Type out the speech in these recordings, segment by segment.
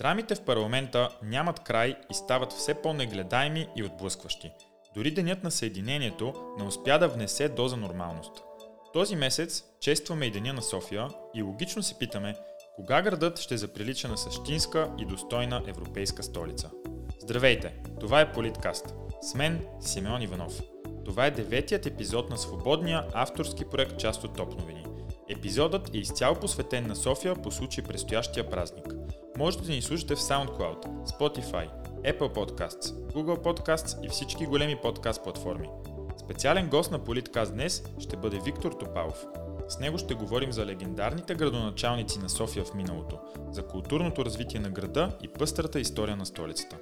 Драмите в парламента нямат край и стават все по-негледаеми и отблъскващи. Дори денят на Съединението не успя да внесе доза нормалност. Този месец честваме и Деня на София и логично се питаме кога градът ще заприлича на същинска и достойна европейска столица. Здравейте! Това е Политкаст. С мен Симеон Иванов. Това е деветият епизод на свободния авторски проект част от Топ новини. Епизодът е изцяло посветен на София по случай предстоящия празник. Можете да ни слушате в SoundCloud, Spotify, Apple Podcasts, Google Podcasts и всички големи подкаст платформи. Специален гост на Политкаст днес ще бъде Виктор Топалов. С него ще говорим за легендарните градоначалници на София в миналото, за културното развитие на града и пъстрата история на столицата.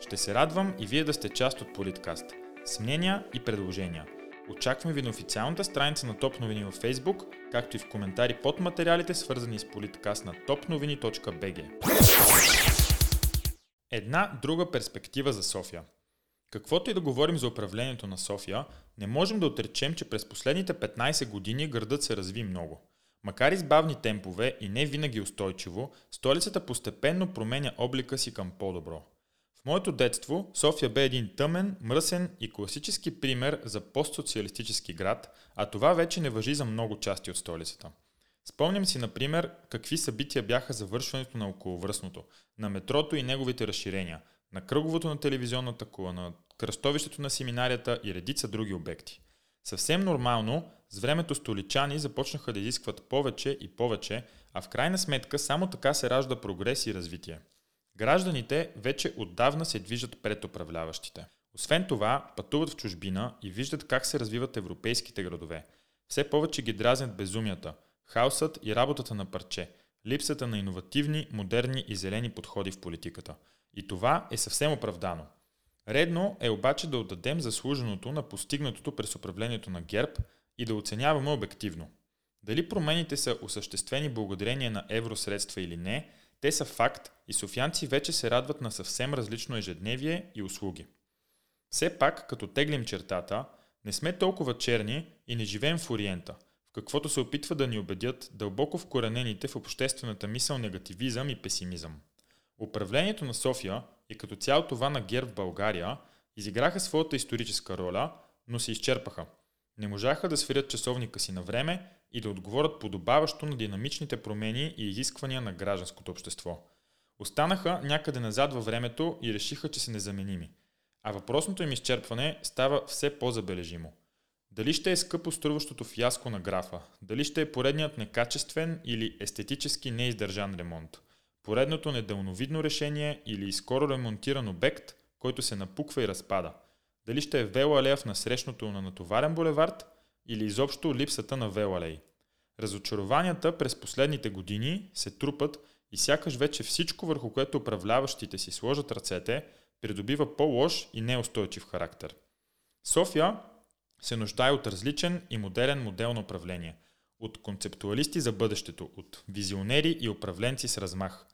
Ще се радвам и вие да сте част от Политкаст. С мнения и предложения – Очакваме ви на официалната страница на Топ новини във Facebook, както и в коментари под материалите, свързани с политкаст на topnovini.bg. Една друга перспектива за София. Каквото и да говорим за управлението на София, не можем да отречем, че през последните 15 години градът се разви много. Макар и с бавни темпове и не винаги устойчиво, столицата постепенно променя облика си към по-добро. Моето детство София бе един тъмен, мръсен и класически пример за постсоциалистически град, а това вече не въжи за много части от столицата. Спомням си, например, какви събития бяха завършването на околовръстното, на метрото и неговите разширения, на кръговото на телевизионната кула, на кръстовището на семинарията и редица други обекти. Съвсем нормално, с времето столичани започнаха да изискват повече и повече, а в крайна сметка само така се ражда прогрес и развитие – Гражданите вече отдавна се движат пред управляващите. Освен това, пътуват в чужбина и виждат как се развиват европейските градове. Все повече ги дразнят безумията, хаосът и работата на парче, липсата на иновативни, модерни и зелени подходи в политиката. И това е съвсем оправдано. Редно е обаче да отдадем заслуженото на постигнатото през управлението на ГЕРБ и да оценяваме обективно. Дали промените са осъществени благодарение на евросредства или не – те са факт и софианци вече се радват на съвсем различно ежедневие и услуги. Все пак, като теглим чертата, не сме толкова черни и не живеем в Ориента, в каквото се опитва да ни убедят дълбоко вкоренените в обществената мисъл негативизъм и песимизъм. Управлението на София и като цяло това на ГЕРБ България изиграха своята историческа роля, но се изчерпаха. Не можаха да свирят часовника си на време и да отговорят подобаващо на динамичните промени и изисквания на гражданското общество. Останаха някъде назад във времето и решиха, че са незаменими. А въпросното им изчерпване става все по-забележимо. Дали ще е скъпо струващото фиаско на графа, дали ще е поредният некачествен или естетически неиздържан ремонт, поредното недълновидно решение или скоро ремонтиран обект, който се напуква и разпада, дали ще е вела алея в насрещното на натоварен булевард или изобщо липсата на велалей. Разочарованията през последните години се трупат и сякаш вече всичко върху което управляващите си сложат ръцете, придобива по-лош и неустойчив характер. София се нуждае от различен и модерен модел на управление, от концептуалисти за бъдещето, от визионери и управленци с размах.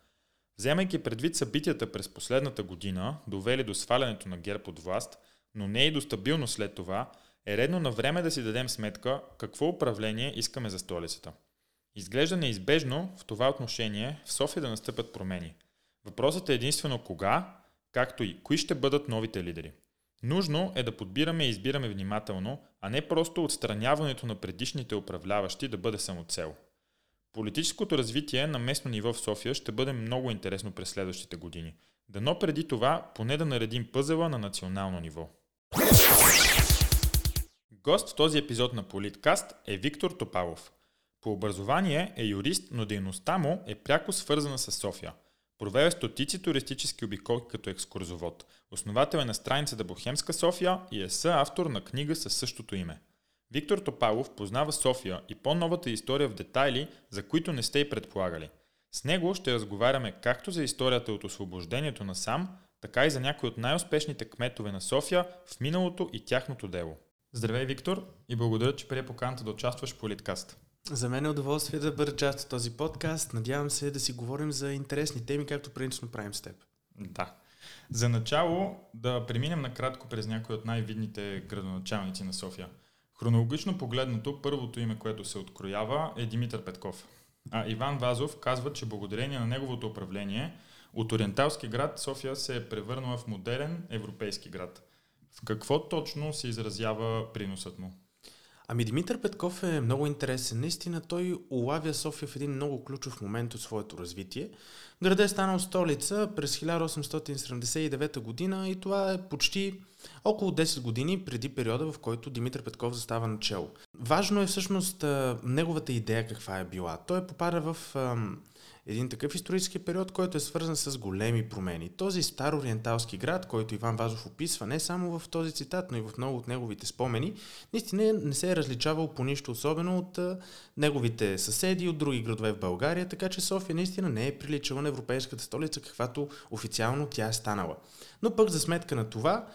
Вземайки предвид събитията през последната година, довели до свалянето на ГЕРБ от власт, но не и до стабилност след това, е редно на време да си дадем сметка какво управление искаме за столицата. Изглежда неизбежно в това отношение в София да настъпят промени. Въпросът е единствено кога, както и кои ще бъдат новите лидери. Нужно е да подбираме и избираме внимателно, а не просто отстраняването на предишните управляващи да бъде самоцел. Политическото развитие на местно ниво в София ще бъде много интересно през следващите години. Дано преди това поне да наредим пъзела на национално ниво. Гост в този епизод на Политкаст е Виктор Топалов. По образование е юрист, но дейността му е пряко свързана с София. Проведе стотици туристически обиколки като екскурзовод. Основател е на страницата Бохемска София и е съавтор на книга със същото име. Виктор Топалов познава София и по-новата история в детайли, за които не сте и предполагали. С него ще разговаряме както за историята от освобождението на сам, така и за някои от най-успешните кметове на София в миналото и тяхното дело. Здравей, Виктор, и благодаря, че прие поканата да участваш в Политкаст. За мен е удоволствие да бъда част от този подкаст. Надявам се да си говорим за интересни теми, както принципно правим с теб. Да. За начало да преминем накратко през някои от най-видните градоначалници на София. Хронологично погледнато, първото име, което се откроява е Димитър Петков. А Иван Вазов казва, че благодарение на неговото управление От ориенталски град София се е превърнала в модерен европейски град. В какво точно се изразява приносът му? Ами Димитър Петков е много интересен. Наистина той улавя София в един много ключов момент от своето развитие. Града е станал столица през 1879 година и това е почти около 10 години преди периода, в който Димитър Петков застава начало. Важно е всъщност неговата идея каква е била. Той попада в един такъв исторически период, който е свързан с големи промени. Този стар ориенталски град, който Иван Вазов описва не само в този цитат, но и в много от неговите спомени, наистина не се е различавал по нищо особено от неговите съседи от други градове в България, така че София наистина не е приличала на европейската столица, каквато официално тя е станала. Но пък за сметка на това,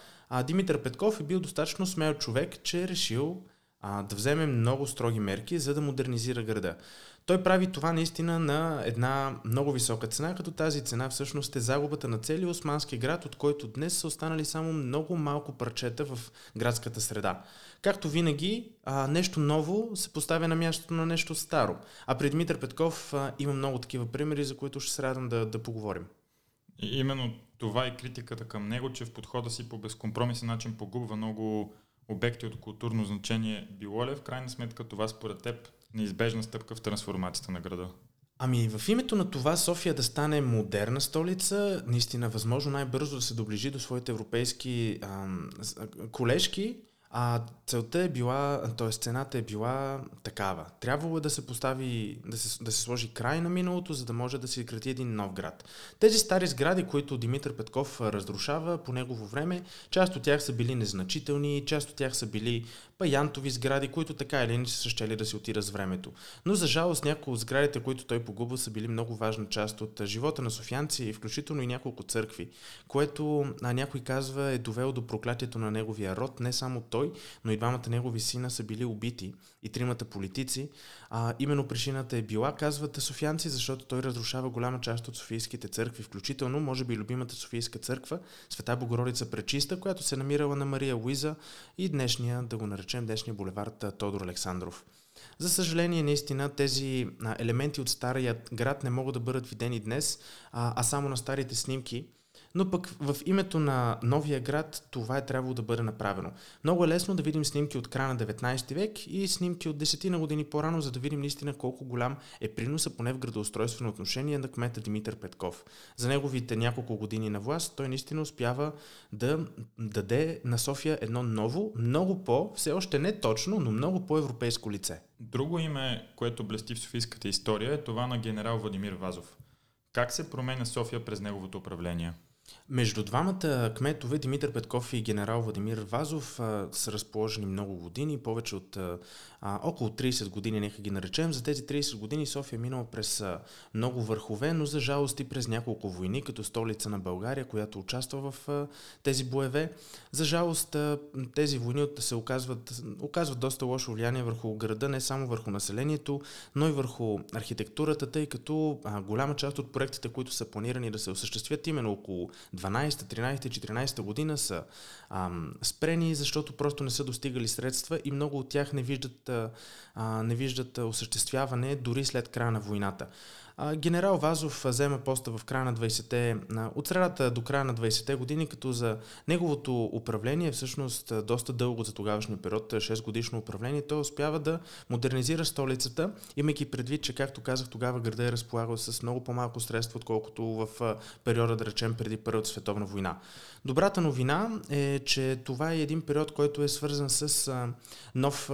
Димитър Петков е бил достатъчно смел човек, че е решил а, да вземе много строги мерки, за да модернизира града. Той прави това наистина на една много висока цена, като тази цена всъщност е загубата на целия османски град, от който днес са останали само много малко парчета в градската среда. Както винаги, нещо ново се поставя на мястото на нещо старо. А при Дмитър Петков има много такива примери, за които ще се радвам да, да поговорим. Именно това е критиката към него, че в подхода си по безкомпромисен начин погубва много обекти от културно значение. Било ли в крайна сметка това според теб неизбежна стъпка в трансформацията на града? Ами в името на това София да стане модерна столица, наистина възможно най-бързо да се доближи до своите европейски ам, колежки, а целта е била, т.е. цената е била такава. Трябвало е да се постави, да се, да се сложи край на миналото, за да може да се изгради един нов град. Тези стари сгради, които Димитър Петков разрушава по негово време, част от тях са били незначителни, част от тях са били паянтови сгради, които така или иначе са щели да си отира с времето. Но за жалост някои от сградите, които той погубва, са били много важна част от живота на софианци, включително и няколко църкви, което а, някой казва е довело до проклятието на неговия род, не само той, но и двамата негови сина са били убити и тримата политици. А, именно причината е била, казват софианци, защото той разрушава голяма част от софийските църкви, включително, може би, любимата софийска църква, Света Богородица Пречиста, която се намирала на Мария Луиза и днешния, да го наречем, днешния булевард Тодор Александров. За съжаление, наистина тези елементи от стария град не могат да бъдат видени днес, а само на старите снимки – но пък в името на новия град това е трябвало да бъде направено. Много е лесно да видим снимки от края на 19 век и снимки от 10 на години по-рано, за да видим наистина колко голям е приноса поне в градоустройствено отношение на кмета Димитър Петков. За неговите няколко години на власт той наистина успява да даде на София едно ново, много по, все още не точно, но много по-европейско лице. Друго име, което блести в софийската история е това на генерал Владимир Вазов. Как се променя София през неговото управление? Между двамата кметове, Димитър Петков и генерал Владимир Вазов, са разположени много години, повече от а, около 30 години, нека ги наречем. За тези 30 години София е минала през много върхове, но за жалост и през няколко войни, като столица на България, която участва в а, тези боеве. За жалост а, тези войни се оказват, оказват доста лошо влияние върху града, не само върху населението, но и върху архитектурата, тъй като а, голяма част от проектите, които са планирани да се осъществят именно около 12, 13, 14 година са ам, спрени, защото просто не са достигали средства и много от тях не виждат, а, не виждат осъществяване дори след края на войната. Генерал Вазов взема поста в края на 20-те, от средата до края на 20-те години, като за неговото управление, всъщност доста дълго за тогавашния период, 6 годишно управление, той успява да модернизира столицата, имайки предвид, че, както казах, тогава града е разполагал с много по-малко средства, отколкото в периода, да речем, преди Първата световна война. Добрата новина е, че това е един период, който е свързан с, нов,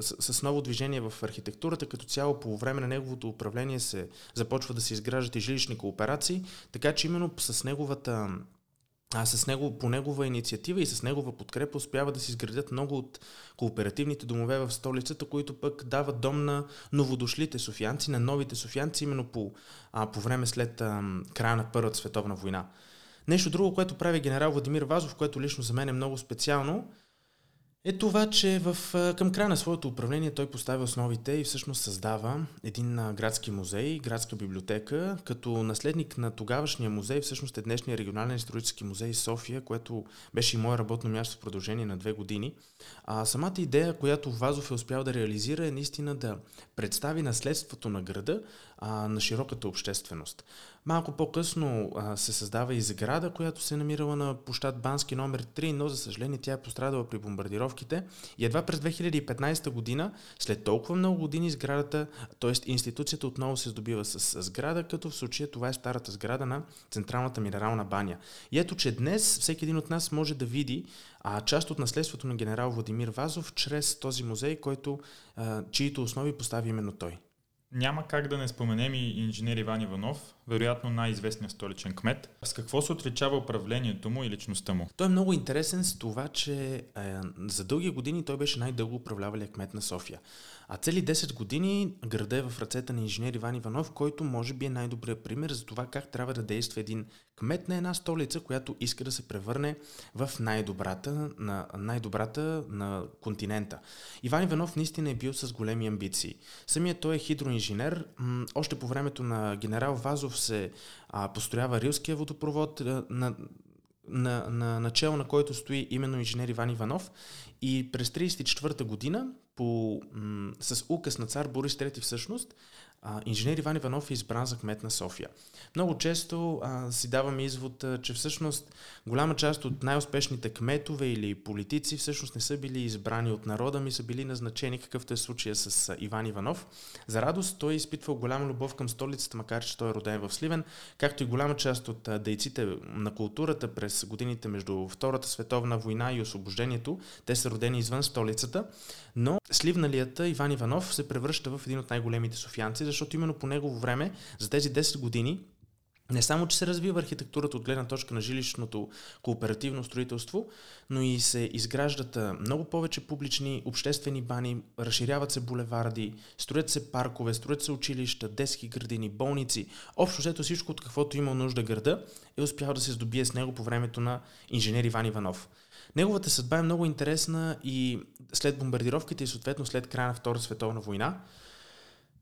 с, с ново движение в архитектурата. Като цяло по време на неговото управление се започва да се изграждат и жилищни кооперации, така че именно с неговата а с него, по негова инициатива и с негова подкрепа успява да се изградят много от кооперативните домове в столицата, които пък дават дом на новодошлите софианци, на новите софианци, именно по, а, по време след а, края на Първата световна война. Нещо друго, което прави генерал Владимир Вазов, което лично за мен е много специално, е това, че в, към края на своето управление той поставя основите и всъщност създава един градски музей, градска библиотека, като наследник на тогавашния музей, всъщност е днешния регионален исторически музей София, което беше и мое работно място в продължение на две години. А самата идея, която Вазов е успял да реализира е наистина да представи наследството на града а, на широката общественост. Малко по-късно а, се създава и сграда, която се е намирала на площад Бански номер 3, но за съжаление тя е пострадала при бомбардировките. И едва през 2015 година, след толкова много години, сградата, т.е. институцията отново се здобива с сграда, като в случая това е старата сграда на Централната минерална баня. И ето, че днес всеки един от нас може да види а, част от наследството на генерал Владимир Вазов чрез този музей, който, а, чието основи постави именно той. Няма как да не споменем и инженер Иван Иванов, вероятно най-известният столичен кмет. С какво се отличава управлението му и личността му? Той е много интересен с това, че е, за дълги години той беше най-дълго управлявалия кмет на София. А цели 10 години града е в ръцете на инженер Иван Иванов, който може би е най-добрият пример за това как трябва да действа един кмет на една столица, която иска да се превърне в най-добрата на, най-добрата на континента. Иван Иванов наистина е бил с големи амбиции. Самият той е хидроинженер. Още по времето на генерал Вазов се а, построява Рилския водопровод, а, на, на, на начало на който стои именно инженер Иван Иванов и през 1934 година по, м- с указ на цар Борис III всъщност инженер Иван Иванов е избран за кмет на София. Много често а, си даваме извод, а, че всъщност голяма част от най-успешните кметове или политици всъщност не са били избрани от народа, ми са били назначени, какъвто е случая с а, Иван Иванов. За радост той е изпитвал голяма любов към столицата, макар че той е роден в Сливен, както и голяма част от а, дейците на културата през годините между Втората световна война и освобождението. Те са родени извън столицата, но сливналията Иван Иванов се превръща в един от най-големите софиянци, защото именно по негово време, за тези 10 години, не само, че се развива архитектурата от гледна точка на жилищното кооперативно строителство, но и се изграждат много повече публични обществени бани, разширяват се булеварди, строят се паркове, строят се училища, детски градини, болници. Общо взето всичко, от каквото има нужда града, е успял да се здобие с него по времето на инженер Иван Иванов. Неговата съдба е много интересна и след бомбардировките и съответно след края на Втората световна война,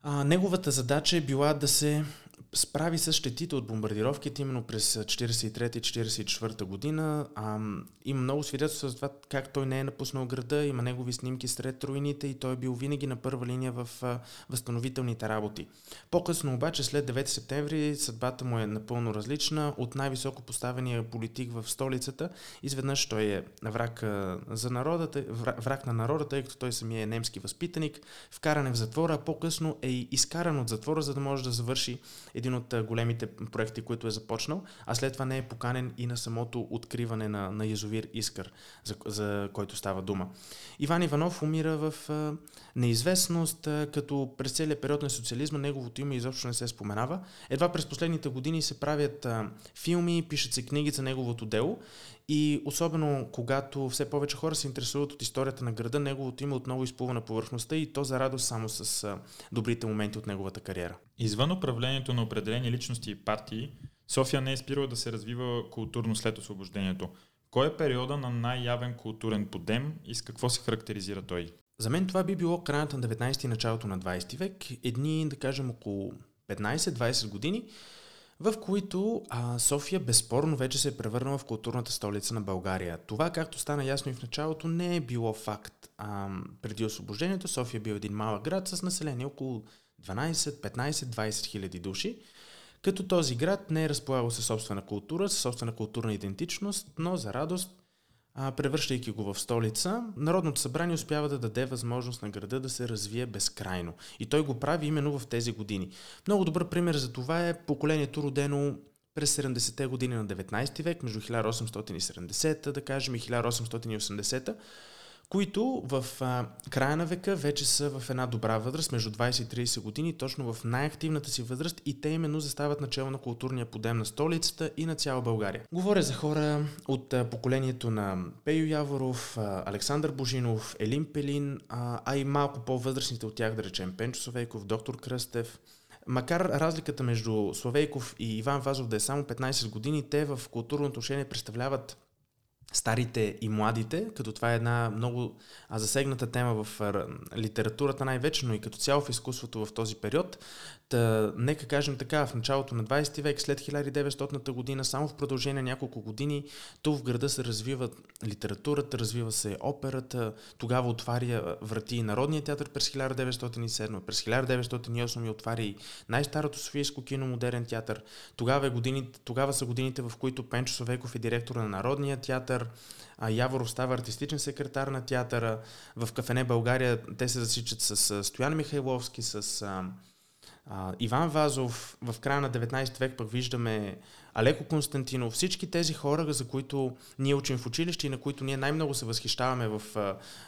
а, неговата задача е била да се справи с щетите от бомбардировките именно през 43-44 година. А, има много свидетелства за това как той не е напуснал града, има негови снимки сред руините и той е бил винаги на първа линия в а, възстановителните работи. По-късно обаче, след 9 септември, съдбата му е напълно различна. От най-високо поставения политик в столицата, изведнъж той е враг за народа, враг на народа, тъй като той самия е немски възпитаник, вкаран е в затвора, а по-късно е изкаран от затвора, за да може да завърши един от големите проекти, които е започнал, а след това не е поканен и на самото откриване на, на язовир Искър, за, за който става дума. Иван Иванов умира в неизвестност, като през целият период на социализма неговото име изобщо не се споменава. Едва през последните години се правят филми, пишат се книги за неговото дело и особено когато все повече хора се интересуват от историята на града, неговото име отново изплува на повърхността и то за радост само с добрите моменти от неговата кариера. Извън управлението на определени личности и партии, София не е спирала да се развива културно след освобождението. Кой е периода на най-явен културен подем и с какво се характеризира той? За мен това би било краят на 19 и началото на 20 век, едни, да кажем, около 15-20 години, в които а, София безспорно вече се е превърнала в културната столица на България. Това, както стана ясно и в началото, не е било факт. А, преди освобождението София е бил един малък град с население около 12, 15, 20 хиляди души, като този град не е разполагал със собствена култура, със собствена културна идентичност, но за радост а, превръщайки го в столица, Народното събрание успява да даде възможност на града да се развие безкрайно. И той го прави именно в тези години. Много добър пример за това е поколението родено през 70-те години на 19 век, между 1870, да кажем, и 1880 които в а, края на века вече са в една добра възраст, между 20 и 30 години, точно в най-активната си възраст и те именно застават начало на културния подем на столицата и на цяла България. Говоря за хора от а, поколението на Пейо Яворов, а, Александър Божинов, Елин Пелин, а, а и малко по-възрастните от тях, да речем Пенчо Совейков, доктор Кръстев, Макар разликата между Словейков и Иван Вазов да е само 15 години, те в културно отношение представляват старите и младите, като това е една много засегната тема в литературата най-вече, но и като цяло в изкуството в този период. Та, нека кажем така, в началото на 20 век, след 1900 година, само в продължение на няколко години, тук в града се развива литературата, развива се операта, тогава отваря врати и Народния театър през 1907, през 1908 ми отваря най-старото Софийско кино, модерен театър. Тогава, е годините, тогава са годините, в които Пенчо Совеков е директор на Народния театър, а Яворов става артистичен секретар на театъра. В Кафене България те се засичат с Стоян Михайловски, с Иван Вазов, в края на 19 век пък виждаме Алеко Константинов, всички тези хора, за които ние учим в училище и на които ние най-много се възхищаваме в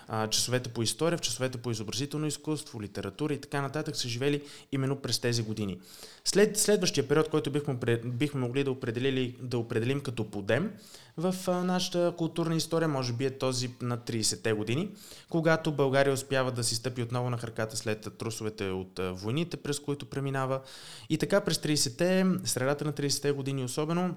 а, часовете по история, в часовете по изобразително изкуство, литература и така нататък, са живели именно през тези години. След следващия период, който бихме, бихме могли да, определили, да определим като подем в а, нашата културна история, може би е този на 30-те години, когато България успява да си стъпи отново на краката след трусовете от войните, през които преминава. И така през 30-те, средата на 30-те години особено,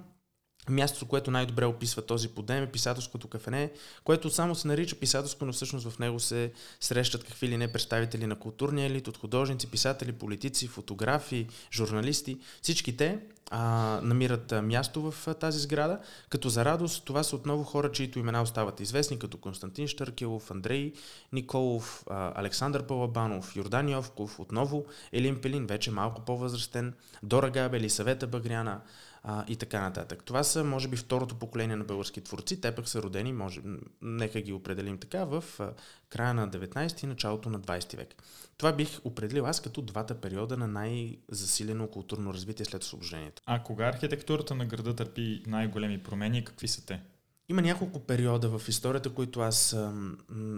Мястото, което най-добре описва този подем е писателското кафене, което само се нарича писателско, но всъщност в него се срещат какви ли не представители на културния елит, от художници, писатели, политици, фотографи, журналисти. Всички те а, намират място в а, тази сграда, като за радост това са отново хора, чието имена остават известни, като Константин Штъркелов, Андрей Николов, а, Александър Палабанов, Йордан Йовков, отново Елин Пелин, вече малко по-възрастен, Дора Габели, Съвета Багряна, а, и така нататък. Това са, може би, второто поколение на български творци. Те пък са родени, може, нека ги определим така, в а, края на 19 и началото на 20 век. Това бих определил аз като двата периода на най-засилено културно развитие след освобождението. А кога архитектурата на града търпи най-големи промени, какви са те? Има няколко периода в историята, които аз а,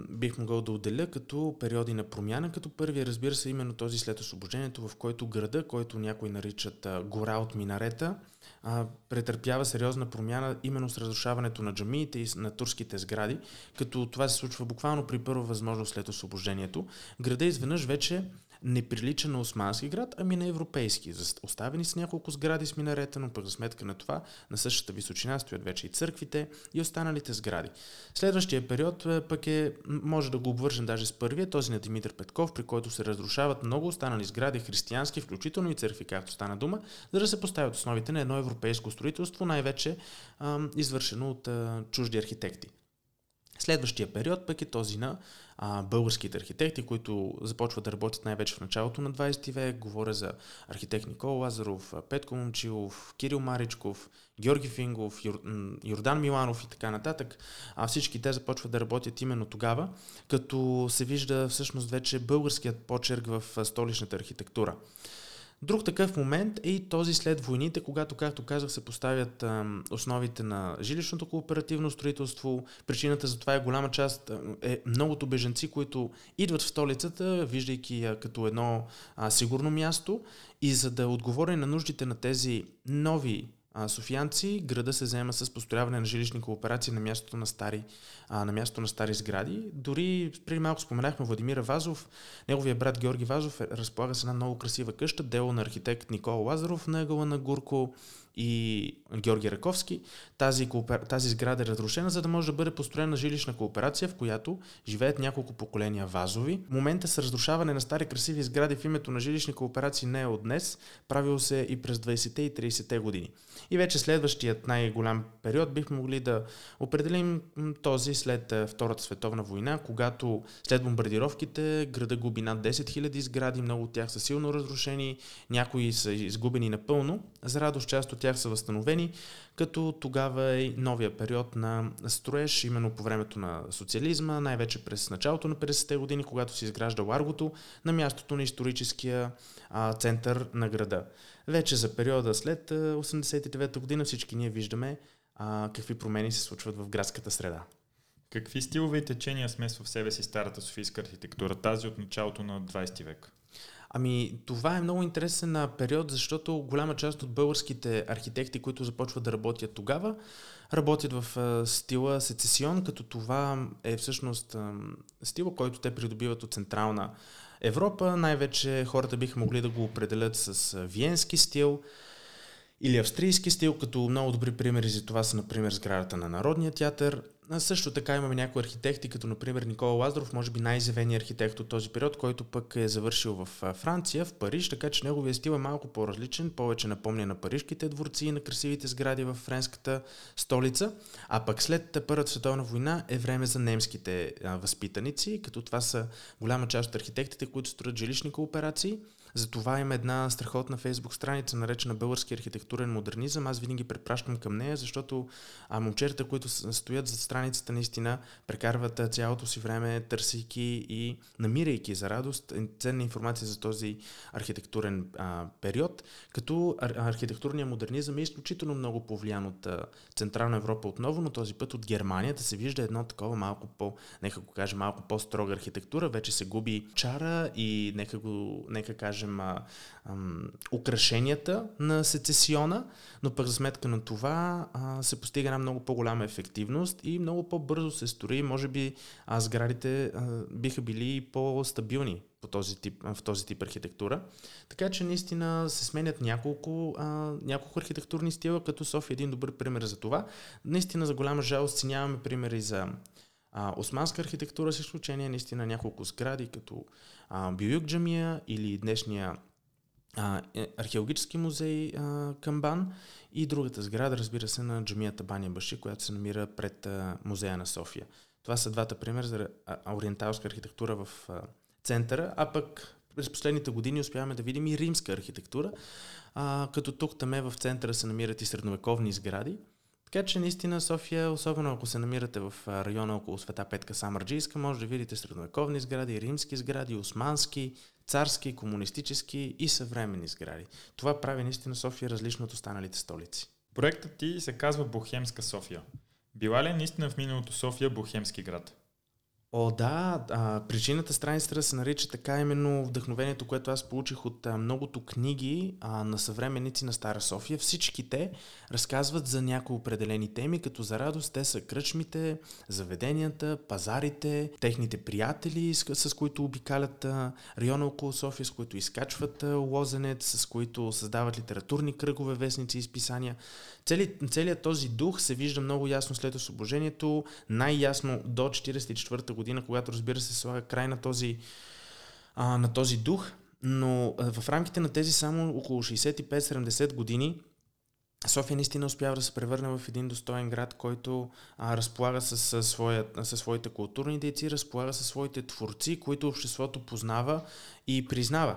бих могъл да отделя като периоди на промяна, като първия, разбира се, именно този след освобождението, в който града, който някои наричат а, гора от минарета, а, претърпява сериозна промяна именно с разрушаването на джамиите и на турските сгради, като това се случва буквално при първа възможност след освобождението. Града изведнъж вече не прилича на османски град, ами на европейски. Оставени с няколко сгради с минарета, но пък за сметка на това на същата височина стоят вече и църквите и останалите сгради. Следващия период е, пък е, може да го обвържем даже с първия, този на Димитър Петков, при който се разрушават много останали сгради християнски, включително и църкви, както стана дума, за да се поставят основите на едно европейско строителство, най-вече извършено от а, чужди архитекти. Следващия период пък е този на а, българските архитекти, които започват да работят най-вече в началото на 20 век. Говоря за архитект Никола Лазаров, Петко Момчилов, Кирил Маричков, Георги Фингов, Юр, Йордан Миланов и така нататък. А всички те започват да работят именно тогава, като се вижда всъщност вече българският почерк в столичната архитектура. Друг такъв момент е и този след войните, когато, както казах, се поставят основите на жилищното кооперативно строителство. Причината за това е голяма част е многото беженци, които идват в столицата, виждайки я като едно сигурно място и за да отговори на нуждите на тези нови софиянци, града се заема с построяване на жилищни кооперации на мястото на стари, а, на мястото на стари сгради. Дори преди малко споменахме Владимира Вазов, неговия брат Георги Вазов е, разполага с една много красива къща, дело на архитект Никола Лазаров на ъгъла на Гурко и Георги Раковски. Тази, тази сграда е разрушена, за да може да бъде построена жилищна кооперация, в която живеят няколко поколения вазови. В момента с разрушаване на стари красиви сгради в името на жилищни кооперации не е от днес, правило се и през 20-те и 30-те години. И вече следващият най-голям период бихме могли да определим този след Втората световна война, когато след бомбардировките града губи над 10 000 сгради, много от тях са силно разрушени, някои са изгубени напълно. За радост част от тях са възстановени, като тогава е новия период на строеж, именно по времето на социализма, най-вече през началото на 50-те години, когато се изгражда Ларгото на мястото на историческия а, център на града. Вече за периода след 89-та година всички ние виждаме а, какви промени се случват в градската среда. Какви стилове и течения смесва в себе си старата софийска архитектура, тази от началото на 20 век? Ами, това е много интересен период, защото голяма част от българските архитекти, които започват да работят тогава, работят в стила сецесион, като това е всъщност а, стила, който те придобиват от Централна Европа. Най-вече хората биха могли да го определят с виенски стил или австрийски стил, като много добри примери за това са, например, сградата на Народния театър, също така имаме някои архитекти, като например Никола Лазаров, може би най-изявеният архитект от този период, който пък е завършил в Франция, в Париж, така че неговия стил е малко по-различен, повече напомня на парижките дворци и на красивите сгради в френската столица. А пък след Първата световна война е време за немските възпитаници, като това са голяма част от архитектите, които строят жилищни кооперации – затова има една страхотна фейсбук страница, наречена Български архитектурен модернизъм. Аз винаги препращам към нея, защото а, момчетата, които стоят зад страницата, наистина прекарват цялото си време, търсейки и намирайки за радост ценна информация за този архитектурен а, период, като ар- архитектурният модернизъм е изключително много повлиян от а, Централна Европа отново, но този път от Германия да се вижда едно такова малко по, нека го кажа, малко по-строга архитектура. Вече се губи чара и нека го, нека кажем, кажем, а, а, украшенията на сецесиона, но пък за сметка на това а, се постига една много по-голяма ефективност и много по-бързо се строи. Може би а, сградите а, биха били по-стабилни по този тип, в този тип архитектура. Така че наистина се сменят няколко, а, няколко архитектурни стила, като София е един добър пример за това. Наистина за голяма жалост си нямаме примери за а, османска архитектура с изключение наистина няколко сгради, като а, Бююк джамия или днешния а, е, археологически музей а, Камбан и другата сграда, разбира се, на джамията Баня Баши, която се намира пред а, музея на София. Това са двата примера за ориенталска архитектура в а, центъра, а пък през последните години успяваме да видим и римска архитектура, а, като тук там в центъра се намират и средновековни сгради, така че наистина София, особено ако се намирате в района около Света Петка Самарджийска, може да видите средновековни сгради, римски сгради, османски, царски, комунистически и съвременни сгради. Това прави наистина София различно от останалите столици. Проектът ти се казва Бохемска София. Била ли наистина в миналото София Бохемски град? О, да, а, причината страницата се нарича така именно вдъхновението, което аз получих от а, многото книги а, на съвременници на Стара София. Всички те разказват за някои определени теми, като за радост те са кръчмите, заведенията, пазарите, техните приятели, с, с които обикалят а, района около София, с които изкачват а, лозенец, с които създават литературни кръгове, вестници и изписания. Цели, целият този дух се вижда много ясно след освобождението, най-ясно до 1944 година, когато разбира се слага край на този, а, на този дух, но а, в рамките на тези само около 65-70 години София наистина успява да се превърне в един достоен град, който а, разполага с, с, своя, с своите културни дейци, разполага със своите творци, които обществото познава и признава.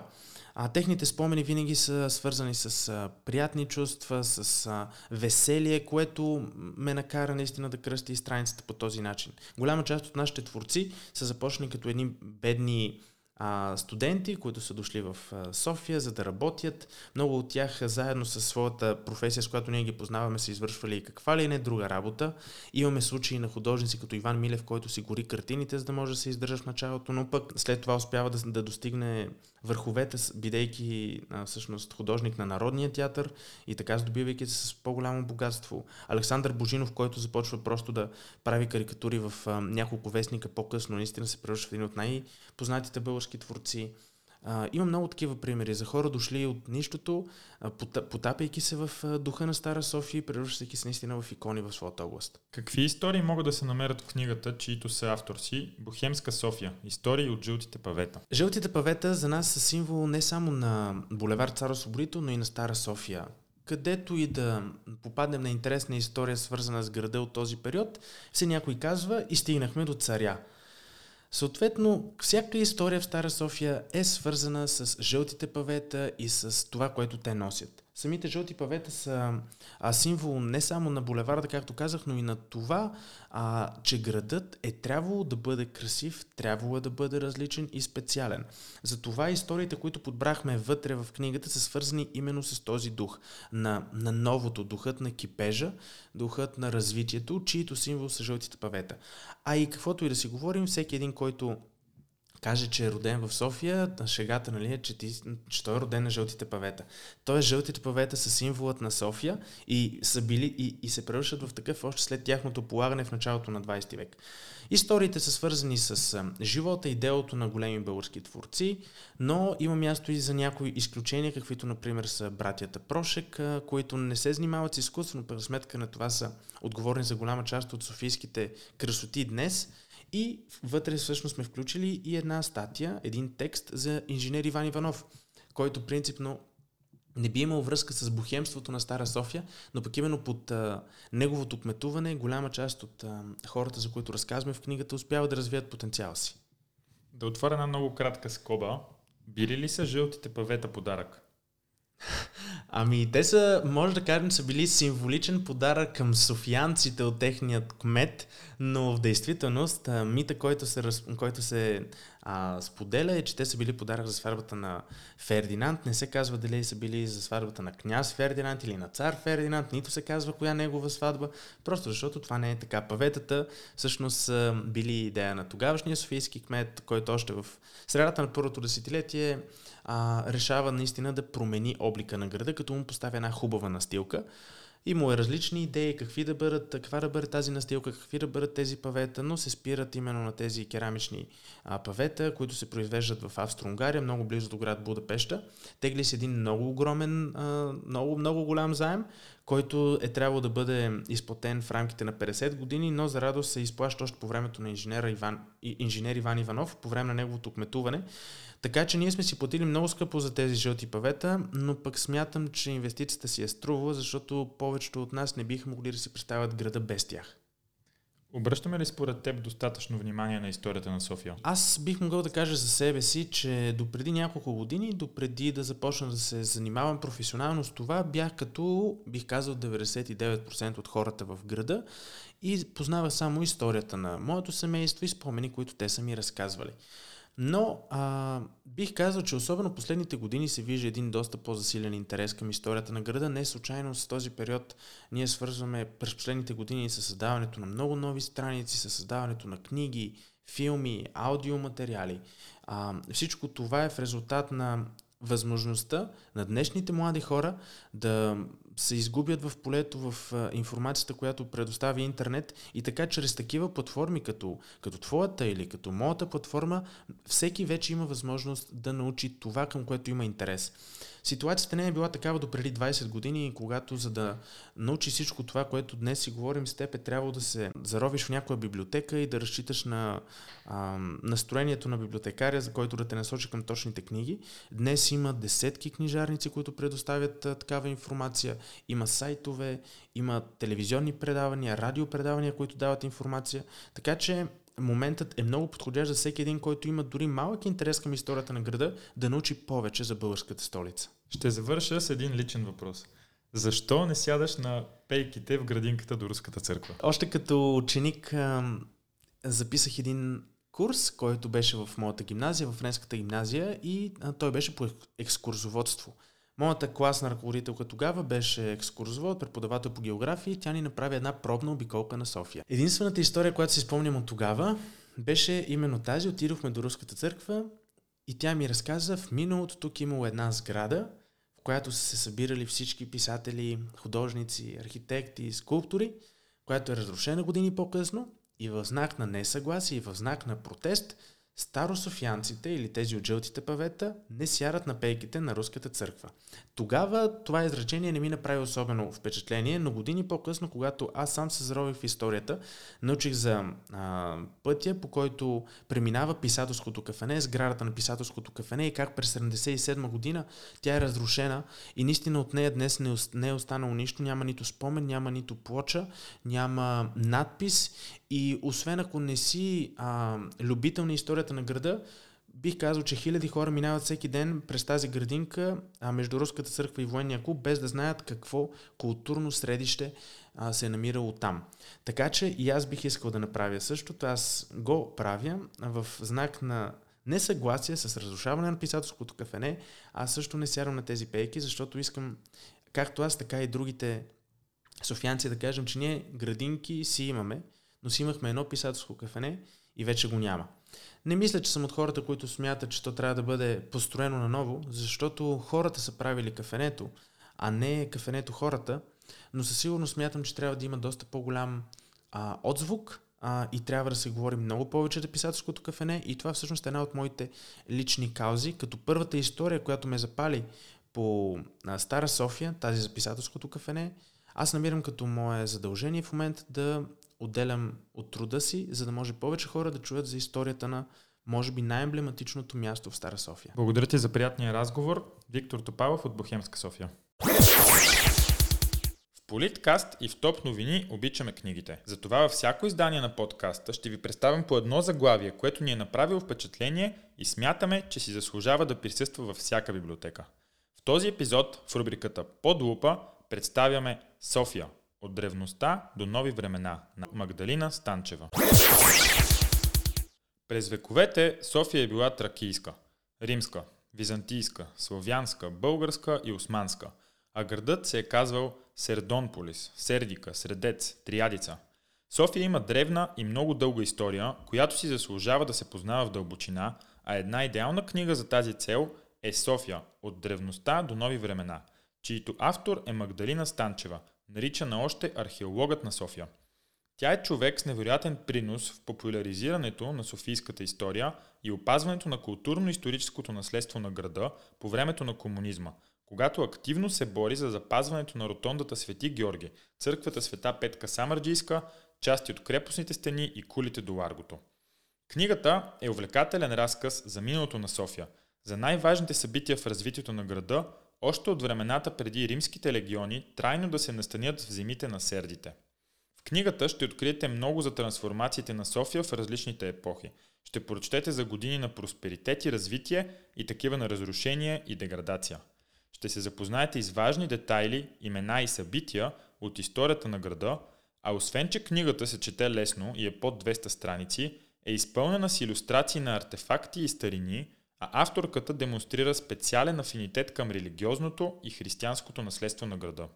А, техните спомени винаги са свързани с а, приятни чувства, с а, веселие, което ме накара наистина да кръсти страницата по този начин. Голяма част от нашите творци са започнали като едни бедни а, студенти, които са дошли в София, за да работят. Много от тях заедно с своята професия, с която ние ги познаваме, са извършвали и каква ли не друга работа. Имаме случаи на художници като Иван Милев, който си гори картините, за да може да се издържа в началото, но пък след това успява да, да достигне върховете, бидейки а, всъщност художник на Народния театър и така здобивайки се с по-голямо богатство. Александър Божинов, който започва просто да прави карикатури в а, няколко вестника по-късно, наистина се превръща в един от най-познатите български творци. А, има много такива примери за хора дошли от нищото, потапяйки се в духа на Стара София и превръщайки се наистина в икони в своята област. Какви истории могат да се намерят в книгата, чието са автор си Бохемска София? Истории от жълтите павета. Жълтите павета за нас са символ не само на булевар Царо Соборито, но и на Стара София където и да попаднем на интересна история, свързана с града от този период, се някой казва и стигнахме до царя. Съответно, всяка история в Стара София е свързана с жълтите павета и с това, което те носят. Самите жълти павета са а, символ не само на булеварда, както казах, но и на това, а, че градът е трябвало да бъде красив, трябвало е да бъде различен и специален. Затова историите, които подбрахме вътре в книгата, са свързани именно с този дух на, на новото, духът на кипежа, духът на развитието, чието символ са жълтите павета. А и каквото и да си говорим, всеки един, който каже, че е роден в София, шегата нали, е, че, ти, че той е роден на жълтите павета. Той жълтите павета са символът на София и, са били, и, и се превръщат в такъв още след тяхното полагане в началото на 20 век. Историите са свързани с живота и делото на големи български творци, но има място и за някои изключения, каквито например са братята Прошек, които не се занимават с изкуство, но сметка на това са отговорни за голяма част от софийските красоти днес – и вътре всъщност сме включили и една статия, един текст за инженер Иван Иванов, който принципно не би имал връзка с бухемството на Стара София, но пък именно под а, неговото кметуване голяма част от а, хората, за които разказваме в книгата, успяват да развият потенциала си. Да отворя една много кратка скоба. Били ли са жълтите павета подарък? Ами, те са, може да кажем, са били символичен подарък към софиянците от техният кмет, но в действителност мита, който се, който се а, споделя е, че те са били подарък за сватбата на Фердинанд. Не се казва дали са били за сватбата на княз Фердинанд или на цар Фердинанд, нито се казва коя негова сватба, просто защото това не е така. Паветата всъщност са били идея на тогавашния софийски кмет, който още в средата на първото десетилетие а, решава наистина да промени облика на града, като му поставя една хубава настилка. Има е различни идеи, какви да бъдат, каква да бъде тази настилка, какви да бъдат тези павета, но се спират именно на тези керамични а, павета, които се произвеждат в Австро-Унгария, много близо до град Будапешта. Тегли се един много огромен, а, много, много голям заем, който е трябвало да бъде изплатен в рамките на 50 години, но за радост се изплаща още по времето на инженера Иван, инженер Иван Иванов, по време на неговото кметуване. Така че ние сме си платили много скъпо за тези жълти павета, но пък смятам, че инвестицията си е струва, защото повечето от нас не биха могли да си представят града без тях. Обръщаме ли според теб достатъчно внимание на историята на София? Аз бих могъл да кажа за себе си, че до преди няколко години, до преди да започна да се занимавам професионално с това, бях като, бих казал, 99% от хората в града и познавах само историята на моето семейство и спомени, които те са ми разказвали. Но а, бих казал, че особено последните години се вижда един доста по-засилен интерес към историята на града. Не случайно с този период ние свързваме през последните години с създаването на много нови страници, с създаването на книги, филми, аудиоматериали. А, всичко това е в резултат на възможността на днешните млади хора да се изгубят в полето в информацията, която предоставя интернет и така чрез такива платформи като, като твоята или като моята платформа, всеки вече има възможност да научи това, към което има интерес. Ситуацията не е била такава до преди 20 години, когато за да научи всичко това, което днес си говорим с теб, е трябвало да се заровиш в някоя библиотека и да разчиташ на а, настроението на библиотекаря, за който да те насочи към точните книги. Днес има десетки книжарници, които предоставят а, такава информация. Има сайтове, има телевизионни предавания, радиопредавания, които дават информация. Така че моментът е много подходящ за всеки един, който има дори малък интерес към историята на града, да научи повече за българската столица. Ще завърша с един личен въпрос. Защо не сядаш на пейките в градинката до Руската църква? Още като ученик записах един курс, който беше в моята гимназия, в Френската гимназия и той беше по екскурзоводство. Моята класна ръководителка тогава беше екскурзовод, преподавател по география и тя ни направи една пробна обиколка на София. Единствената история, която си спомням от тогава, беше именно тази. Отидохме до Руската църква и тя ми разказа, в миналото тук имало една сграда, в която са се събирали всички писатели, художници, архитекти, скулптори, която е разрушена години по-късно и в знак на несъгласие и в знак на протест – старософианците или тези от жълтите павета не сярат на пейките на руската църква. Тогава това изречение не ми направи особено впечатление, но години по-късно, когато аз сам се зарових в историята, научих за а, пътя, по който преминава писателското кафене, сградата на писателското кафене и как през 77 година тя е разрушена и наистина от нея днес не, не е останало нищо, няма нито спомен, няма нито плоча, няма надпис и освен ако не си а, любител на историята на града, бих казал, че хиляди хора минават всеки ден през тази градинка а, между Руската църква и военния клуб, без да знаят какво културно средище а, се е намирало там. Така че и аз бих искал да направя същото. Аз го правя в знак на несъгласие с разрушаване на писателското кафене. Аз също не сядам на тези пейки, защото искам, както аз, така и другите софианци да кажем, че ние градинки си имаме, но си имахме едно писателско кафене и вече го няма. Не мисля, че съм от хората, които смятат, че то трябва да бъде построено наново, защото хората са правили кафенето, а не кафенето хората. Но със сигурност смятам, че трябва да има доста по-голям а, отзвук а, и трябва да се говори много повече за писателското кафене и това всъщност е една от моите лични каузи, като първата история, която ме запали по а, Стара София, тази за писателското кафене, аз намирам като мое задължение в момента да отделям от труда си, за да може повече хора да чуят за историята на може би най-емблематичното място в Стара София. Благодаря ти за приятния разговор. Виктор Топалов от Бохемска София. В Политкаст и в Топ новини обичаме книгите. Затова във всяко издание на подкаста ще ви представям по едно заглавие, което ни е направило впечатление и смятаме, че си заслужава да присъства във всяка библиотека. В този епизод в рубриката Под лупа представяме София от древността до нови времена на Магдалина Станчева. През вековете София е била тракийска, римска, византийска, славянска, българска и османска, а градът се е казвал Сердонполис, Сердика, Средец, Триадица. София има древна и много дълга история, която си заслужава да се познава в дълбочина, а една идеална книга за тази цел е София от древността до нови времена, чието автор е Магдалина Станчева, наричана още археологът на София. Тя е човек с невероятен принос в популяризирането на софийската история и опазването на културно-историческото наследство на града по времето на комунизма, когато активно се бори за запазването на ротондата Свети Георги, църквата Света Петка Самарджийска, части от крепостните стени и кулите до Ларгото. Книгата е увлекателен разказ за миналото на София, за най-важните събития в развитието на града още от времената преди римските легиони трайно да се настанят в земите на сердите. В книгата ще откриете много за трансформациите на София в различните епохи. Ще прочетете за години на просперитет и развитие и такива на разрушение и деградация. Ще се запознаете и с важни детайли, имена и събития от историята на града, а освен, че книгата се чете лесно и е под 200 страници, е изпълнена с иллюстрации на артефакти и старини, а авторката демонстрира специален афинитет към религиозното и християнското наследство на града.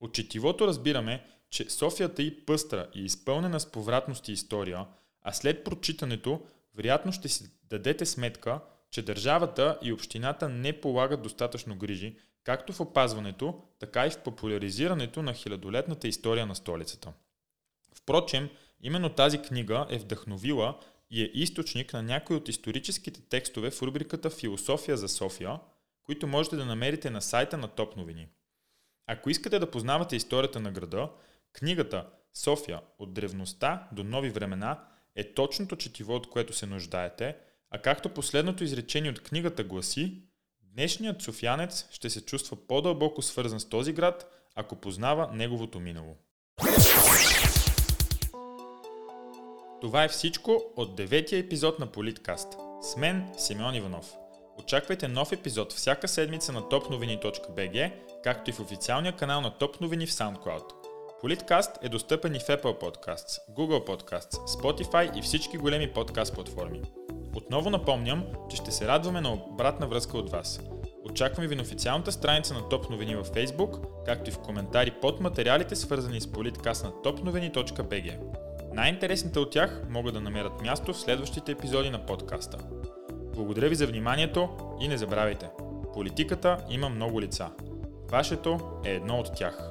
От четивото разбираме, че Софията и пъстра и изпълнена с повратност история, а след прочитането вероятно ще си дадете сметка, че държавата и общината не полагат достатъчно грижи, както в опазването, така и в популяризирането на хилядолетната история на столицата. Впрочем, именно тази книга е вдъхновила и е източник на някои от историческите текстове в рубриката Философия за София, които можете да намерите на сайта на Топ новини. Ако искате да познавате историята на града, книгата София от древността до нови времена е точното четиво, от което се нуждаете, а както последното изречение от книгата гласи, днешният софянец ще се чувства по-дълбоко свързан с този град, ако познава неговото минало. Това е всичко от деветия епизод на Политкаст. С мен Симеон Иванов. Очаквайте нов епизод всяка седмица на topnovini.bg, както и в официалния канал на Топ новини в SoundCloud. Политкаст е достъпен и в Apple Podcasts, Google Podcasts, Spotify и всички големи подкаст платформи. Отново напомням, че ще се радваме на обратна връзка от вас. Очакваме ви на официалната страница на Топ новини във Facebook, както и в коментари под материалите свързани с Политкаст на topnovini.bg. Най-интересните от тях могат да намерят място в следващите епизоди на подкаста. Благодаря ви за вниманието и не забравяйте, политиката има много лица. Вашето е едно от тях.